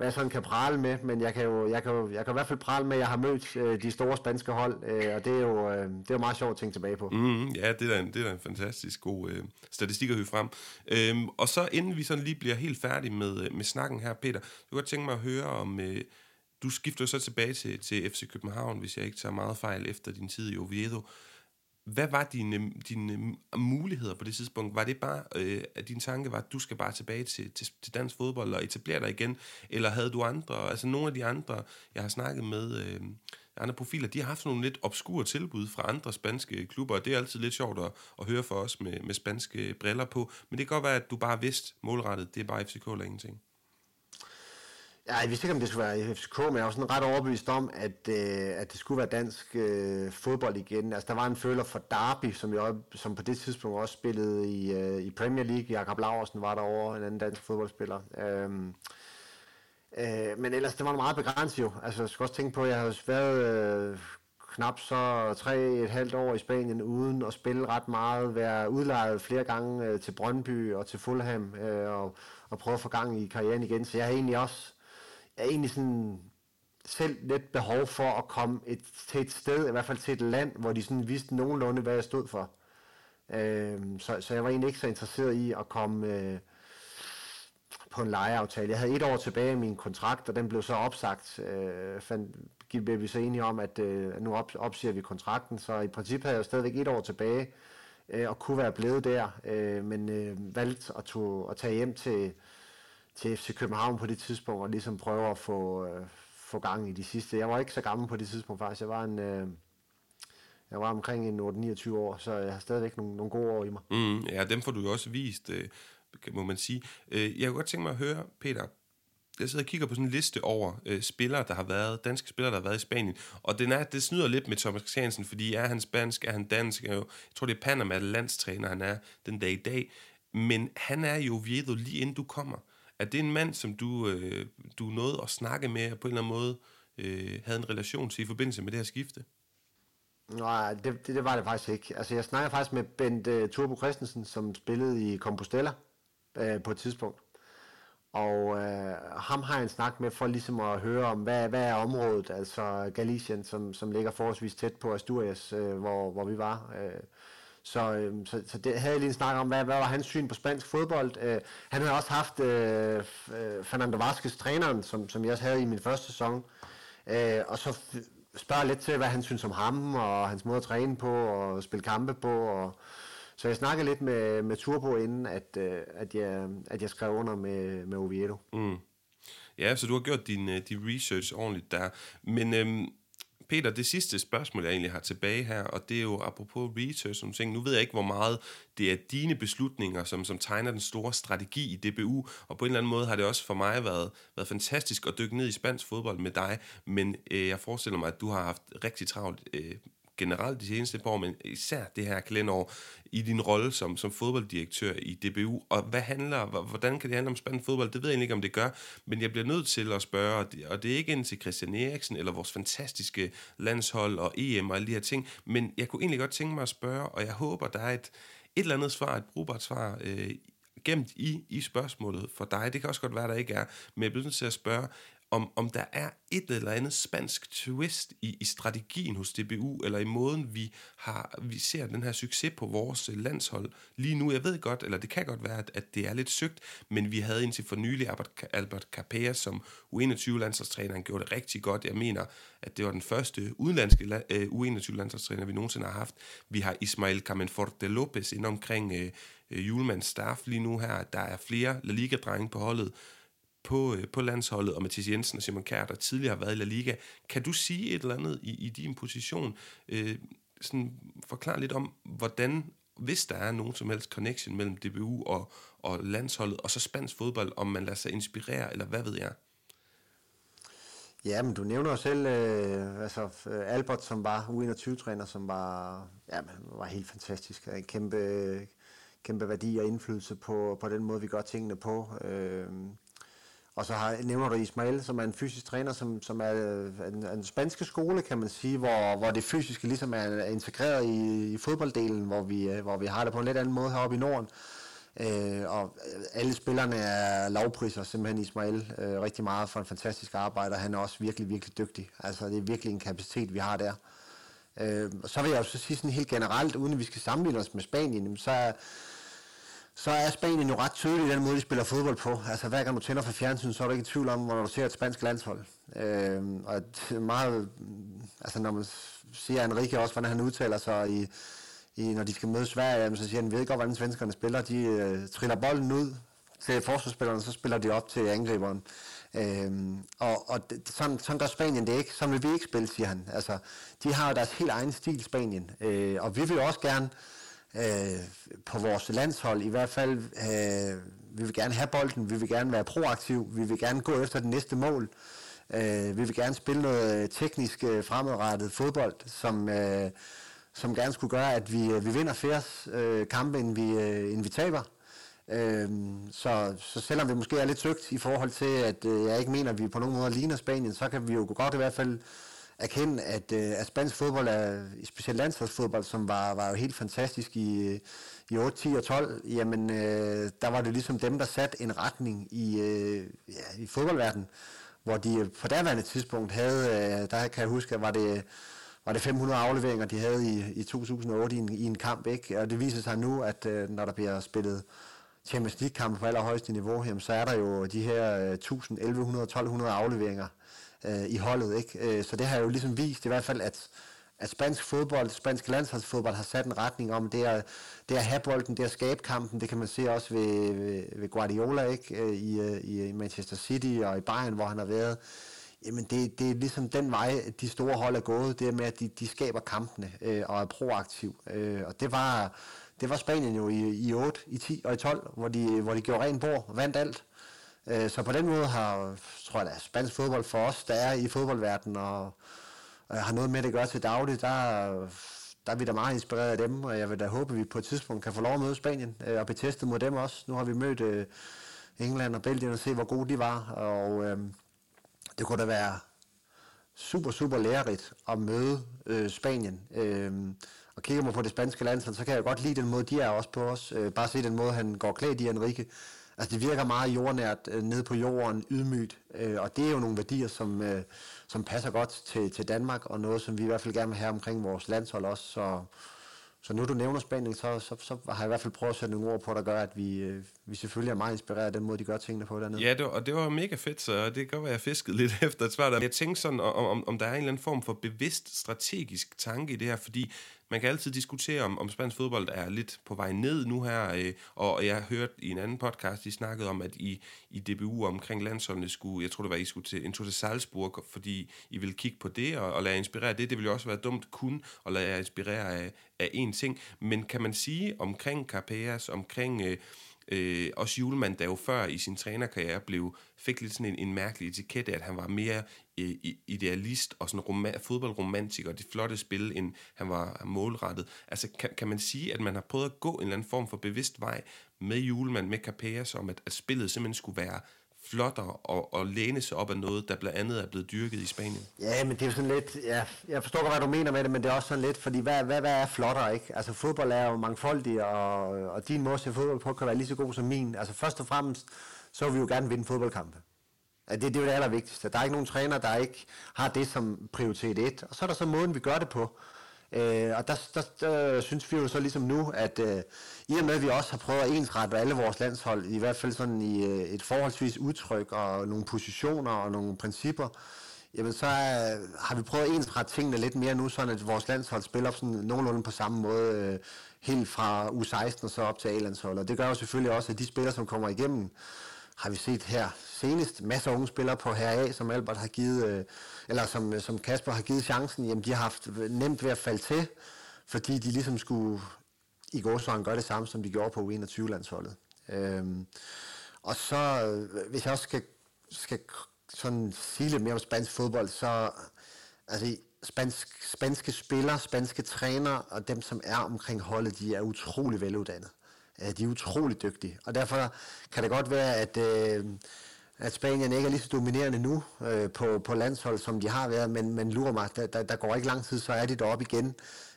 [SPEAKER 2] hvad jeg sådan kan prale med, men jeg kan jo, jeg kan jo, jeg kan i hvert fald prale med, at jeg har mødt øh, de store spanske hold, øh, og det er jo, øh, det er jo meget sjovt at tænke tilbage på.
[SPEAKER 1] Mm, ja, det er da en, det er da en fantastisk god øh, statistik at høre frem. Øhm, og så inden vi sådan lige bliver helt færdige med, øh, med snakken her, Peter, jeg kunne godt tænke mig at høre om, øh, du skifter så tilbage til, til FC København, hvis jeg ikke tager meget fejl efter din tid i Oviedo. Hvad var dine, dine muligheder på det tidspunkt? Var det bare, øh, at din tanke var, at du skal bare tilbage til, til, til dansk fodbold og etablere dig igen? Eller havde du andre, altså nogle af de andre, jeg har snakket med, øh, andre profiler, de har haft nogle lidt obskure tilbud fra andre spanske klubber, og det er altid lidt sjovt at, at høre for os med, med spanske briller på. Men det kan godt være, at du bare vidste målrettet, det er bare FCK eller ingenting.
[SPEAKER 2] Ja, jeg vidste ikke, om det skulle være FCK, men jeg var sådan ret overbevist om, at, øh, at det skulle være dansk øh, fodbold igen. Altså, der var en føler for Derby, som, jeg, som på det tidspunkt også spillede i, øh, i Premier League. Jakob Laversen var derovre, en anden dansk fodboldspiller. Øhm, øh, men ellers, det var meget begrænset jo. Altså, jeg skal også tænke på, at jeg havde været øh, knap så tre et halvt år i Spanien, uden at spille ret meget, være udlejet flere gange øh, til Brøndby og til Fulham, øh, og, og prøve at få gang i karrieren igen. Så jeg har egentlig også er egentlig sådan selv lidt behov for at komme et, til et sted, i hvert fald til et land, hvor de sådan vidste nogenlunde, hvad jeg stod for. Øh, så, så jeg var egentlig ikke så interesseret i at komme øh, på en lejeaftale. Jeg havde et år tilbage i min kontrakt, og den blev så opsagt. Øh, fandt, blev vi så enige om, at øh, nu op, opsiger vi kontrakten, så i princippet havde jeg stadigvæk et år tilbage, øh, og kunne være blevet der, øh, men øh, valgte at, tog, at tage hjem til, til FC København på det tidspunkt, og ligesom prøve at få, øh, få gang i de sidste. Jeg var ikke så gammel på det tidspunkt faktisk. Jeg var en... Øh, jeg var omkring en 29 år, så jeg har stadigvæk nogle, nogle gode år i mig.
[SPEAKER 1] Mm, ja, dem får du jo også vist, øh, må man sige. Øh, jeg kunne godt tænke mig at høre, Peter, jeg sidder og kigger på sådan en liste over øh, spillere, der har været, danske spillere, der har været i Spanien, og den er, det snyder lidt med Thomas Christiansen, fordi er han spansk, er han dansk, er jo, jeg tror det er Panama, landstræner han er den dag i dag, men han er jo Viedo lige inden du kommer. Er det en mand, som du, øh, du nåede at snakke med, og på en eller anden måde øh, havde en relation til i forbindelse med det her skifte?
[SPEAKER 2] Nej, det, det, det var det faktisk ikke. Altså, jeg snakkede faktisk med Bent uh, Turbo Christensen, som spillede i Compostela uh, på et tidspunkt. Og uh, ham har jeg en snak med for ligesom at høre om, hvad, hvad er området, altså Galicien, som, som ligger forholdsvis tæt på Asturias, uh, hvor, hvor vi var. Uh, så, øh, så, så det havde jeg lige en snak om, hvad, hvad var hans syn på spansk fodbold. Øh, han havde også haft øh, øh Fernando Vázquez, træneren, som, som jeg også havde i min første sæson. Øh, og så spørger lidt til, hvad han synes om ham, og hans måde at træne på, og spille kampe på. Og, så jeg snakkede lidt med, med Turbo, inden at, øh, at, jeg, at jeg skrev under med, med Oviedo. Mm.
[SPEAKER 1] Ja, så du har gjort din, øh, din research ordentligt der. Men øhm, Peter, det sidste spørgsmål, jeg egentlig har tilbage her, og det er jo apropos research som ting. Nu ved jeg ikke, hvor meget det er dine beslutninger, som, som tegner den store strategi i DBU, og på en eller anden måde har det også for mig været, været fantastisk at dykke ned i spansk fodbold med dig, men øh, jeg forestiller mig, at du har haft rigtig travlt øh, generelt de seneste par år, men især det her kalenderår, i din rolle som, som fodbolddirektør i DBU, og hvad handler, hvordan kan det handle om spændende fodbold? Det ved jeg ikke, om det gør, men jeg bliver nødt til at spørge, og det er ikke ind til Christian Eriksen, eller vores fantastiske landshold og EM og alle de her ting, men jeg kunne egentlig godt tænke mig at spørge, og jeg håber, der er et, et eller andet svar, et brugbart svar, øh, gemt i, i spørgsmålet for dig. Det kan også godt være, der ikke er, men jeg bliver nødt til at spørge, om, om der er et eller andet spansk twist i, i strategien hos DBU, eller i måden, vi, har, vi ser den her succes på vores øh, landshold lige nu. Jeg ved godt, eller det kan godt være, at, at det er lidt søgt, men vi havde indtil for nylig Albert, Albert Capea, som U21-landsholdstræner. Han gjorde det rigtig godt. Jeg mener, at det var den første udenlandske uh, U21-landsholdstræner, vi nogensinde har haft. Vi har Ismael Camenforte Lopez ind omkring øh, uh, uh, Julemands staff lige nu her. Der er flere La Liga-drenge på holdet, på, øh, på landsholdet, og Mathias Jensen og Simon Kjær, der tidligere har været i La Liga. Kan du sige et eller andet i, i din position? Øh, sådan forklar lidt om, hvordan, hvis der er nogen som helst connection mellem DBU og, og landsholdet, og så spansk fodbold, om man lader sig inspirere, eller hvad ved jeg?
[SPEAKER 2] Ja, men du nævner jo selv øh, altså, øh, Albert, som var U21-træner, som var, ja, var helt fantastisk. En kæmpe, kæmpe værdi og indflydelse på, på den måde, vi gør tingene på. Øh, og så har, nævner du Ismail, som er en fysisk træner, som, som er øh, en, en spanske skole, kan man sige, hvor, hvor det fysiske ligesom er integreret i, i fodbolddelen, hvor vi, øh, hvor vi har det på en lidt anden måde heroppe i Norden. Øh, og øh, alle spillerne er lavpriser, simpelthen Ismail, øh, rigtig meget for en fantastisk arbejde, og han er også virkelig, virkelig dygtig. Altså det er virkelig en kapacitet, vi har der. Øh, så vil jeg også sige sådan helt generelt, uden at vi skal sammenligne os med Spanien, så er så er Spanien jo ret tydelig i den måde, de spiller fodbold på. Altså hver gang du tænder for fjernsyn, så er du ikke i tvivl om, når du ser et spansk landshold. Øh, og meget, altså når man siger Enrique også, hvordan han udtaler sig i, i når de skal møde Sverige, så siger han, ved godt, hvordan svenskerne spiller. De øh, triller bolden ud til forsvarsspillerne, så spiller de op til angriberen. Øhm, og og det, sådan, sådan gør Spanien det ikke. Sådan vil vi ikke spille, siger han. Altså, de har deres helt egen stil, Spanien. Øh, og vi vil også gerne øh, Øh, på vores landshold. I hvert fald, øh, vi vil gerne have bolden, vi vil gerne være proaktiv, vi vil gerne gå efter det næste mål. Øh, vi vil gerne spille noget øh, teknisk øh, fremadrettet fodbold, som, øh, som gerne skulle gøre, at vi, øh, vi vinder flere øh, kampe, end vi, øh, end vi taber. Øh, så, så selvom vi måske er lidt søgt i forhold til, at øh, jeg ikke mener, at vi på nogen måde ligner Spanien, så kan vi jo godt i hvert fald erkende, at, øh, at spansk fodbold er, specielt landsholdsfodbold, som var, var jo helt fantastisk i, i 8, 10 og 12, jamen øh, der var det ligesom dem, der satte en retning i, øh, ja, i fodboldverdenen, hvor de på daværende tidspunkt havde, øh, der kan jeg huske, var det, var det 500 afleveringer, de havde i, i 2008 i en, i en kamp, ikke? og det viser sig nu, at øh, når der bliver spillet Champions League-kampe på allerhøjeste niveau, jamen, så er der jo de her 1000, 1100, 1200 afleveringer øh, i holdet. Ikke? Øh, så det har jo ligesom vist i hvert fald, at, at spansk fodbold, spansk landsholdsfodbold har sat en retning om, det er, det er at have bolden, det er at skabe kampen, det kan man se også ved, ved, ved Guardiola ikke? Øh, øh, I, i Manchester City og i Bayern, hvor han har været. Jamen det, det er ligesom den vej, de store hold er gået, det er med, at de, de skaber kampene øh, og er proaktiv. Øh, og det var, det var Spanien jo i, i 8, i 10 og i 12, hvor de, hvor de gjorde ren bord, vandt alt. Øh, så på den måde har, tror jeg, at spansk fodbold for os, der er i fodboldverdenen og har noget med det at gøre til daglig, der, der er vi da meget inspireret af dem, og jeg vil da håbe, at vi på et tidspunkt kan få lov at møde Spanien øh, og beteste mod dem også. Nu har vi mødt øh, England og Belgien og se, hvor gode de var, og øh, det kunne da være super, super lærerigt at møde øh, Spanien. Øh, og kigger man på det spanske land, så kan jeg godt lide den måde, de er også på os. Øh, bare se den måde, han går klædt i, Enrique. Altså det virker meget jordnært, øh, på jorden, ydmygt, øh, og det er jo nogle værdier, som, øh, som passer godt til, til Danmark, og noget, som vi i hvert fald gerne vil have omkring vores landshold også. Så, så nu du nævner Spanien, så, så, så har jeg i hvert fald prøvet at sætte nogle ord på, der gør, at vi, øh, vi selvfølgelig er meget inspireret af den måde, de gør tingene på dernede.
[SPEAKER 1] Ja, det var, og det var mega fedt, så det kan godt være, jeg fiskede lidt efter et svar der. Jeg tænkte sådan, om, om, om der er en eller anden form for bevidst strategisk tanke i det her, fordi man kan altid diskutere, om, om spansk fodbold er lidt på vej ned nu her, øh, og jeg har hørt i en anden podcast, de snakkede om, at I, i DBU omkring landsholdene skulle, jeg tror det var, I skulle til, en tur til Salzburg, fordi I vil kigge på det og, og lade jer inspirere det. Det ville jo også være dumt kun at lade jer inspirere af, af én ting. Men kan man sige omkring Carpeas, omkring... Øh, Øh, også Julemand, der jo før i sin trænerkarriere blev, fik lidt sådan en, en mærkelig etikette, at han var mere øh, idealist og sådan roma- fodboldromantiker, og det flotte spil, end han var målrettet. Altså, kan, kan man sige, at man har prøvet at gå en eller anden form for bevidst vej med Julemand, med Capella, som at, at spillet simpelthen skulle være flottere og, og læne sig op af noget, der blandt andet er blevet dyrket i Spanien.
[SPEAKER 2] Ja, men det er jo sådan lidt, ja, jeg forstår godt, hvad du mener med det, men det er også sådan lidt, fordi hvad, hvad, hvad er flottere, ikke? Altså fodbold er jo mangfoldig, og, og din måde at se fodbold på kan være lige så god som min. Altså først og fremmest, så vil vi jo gerne vinde fodboldkampe. Det, det er jo det allervigtigste. Der er ikke nogen træner, der ikke har det som prioritet 1. Og så er der så måden, vi gør det på. Øh, og der, der, der synes vi jo så ligesom nu, at øh, i og med, at vi også har prøvet at ensrette alle vores landshold, i hvert fald sådan i øh, et forholdsvis udtryk og nogle positioner og nogle principper, jamen så øh, har vi prøvet at ensrette tingene lidt mere nu, sådan at vores landshold spiller sådan nogenlunde på samme måde, øh, helt fra U16 og så op til A-landsholdet. Og det gør jo selvfølgelig også, at de spillere, som kommer igennem, har vi set her senest masser af unge spillere på A, som Albert har givet, øh, eller som, øh, som Kasper har givet chancen, jamen de har haft nemt ved at falde til, fordi de ligesom skulle i gårsøjne gøre det samme, som de gjorde på U21-landsholdet. Øhm, og så, øh, hvis jeg også skal, skal sådan sige lidt mere om spansk fodbold, så altså, spansk, spanske spillere, spanske trænere og dem, som er omkring holdet, de er utrolig veluddannede. De er utrolig dygtige, og derfor kan det godt være, at, øh, at Spanien ikke er lige så dominerende nu øh, på, på landshold, som de har været, men, men lurer mig, der, der, der går ikke lang tid, så er de deroppe igen.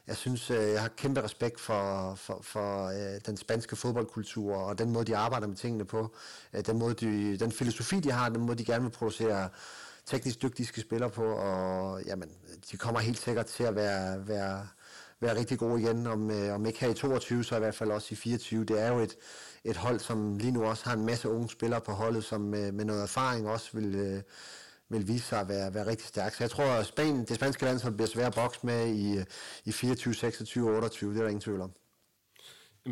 [SPEAKER 2] Jeg synes, øh, jeg har kæmpe respekt for, for, for øh, den spanske fodboldkultur, og den måde, de arbejder med tingene på, øh, den, måde, de, den filosofi, de har, den måde, de gerne vil producere teknisk dygtige spillere på, og jamen, de kommer helt sikkert til at være, være være rigtig god igen, om, øh, om ikke her i 22, så i hvert fald også i 24. Det er jo et, et hold, som lige nu også har en masse unge spillere på holdet, som med, med noget erfaring også vil, øh, vil vise sig at være, være rigtig stærk. Så jeg tror, at Spanien, det spanske landshold bliver svært at bokse med i, øh, i 24, 26, 28. Det er der ingen tvivl om.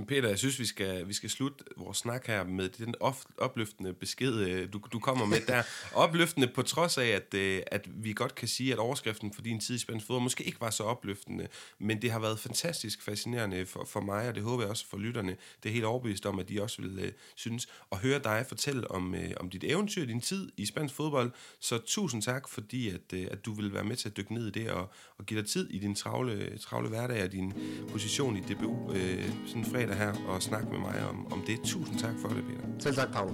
[SPEAKER 1] Peter, jeg synes, vi skal, vi skal slutte vores snak her med den of, opløftende besked, øh, du, du kommer med der. Opløftende på trods af, at, øh, at vi godt kan sige, at overskriften for din tid i Spansk fodbold måske ikke var så opløftende, men det har været fantastisk fascinerende for, for mig, og det håber jeg også for lytterne. Det er helt overbevist om, at de også vil øh, synes at høre dig fortælle om, om dit eventyr, din tid i spansk fodbold. Så tusind tak, fordi at, at du vil være med til at dykke ned i det og, og give dig tid i din travle, travle hverdag og din position i DBU øh, sådan fredag her og snakke med mig om, om det. Tusind tak for det, Peter.
[SPEAKER 2] Selv tak, Paul.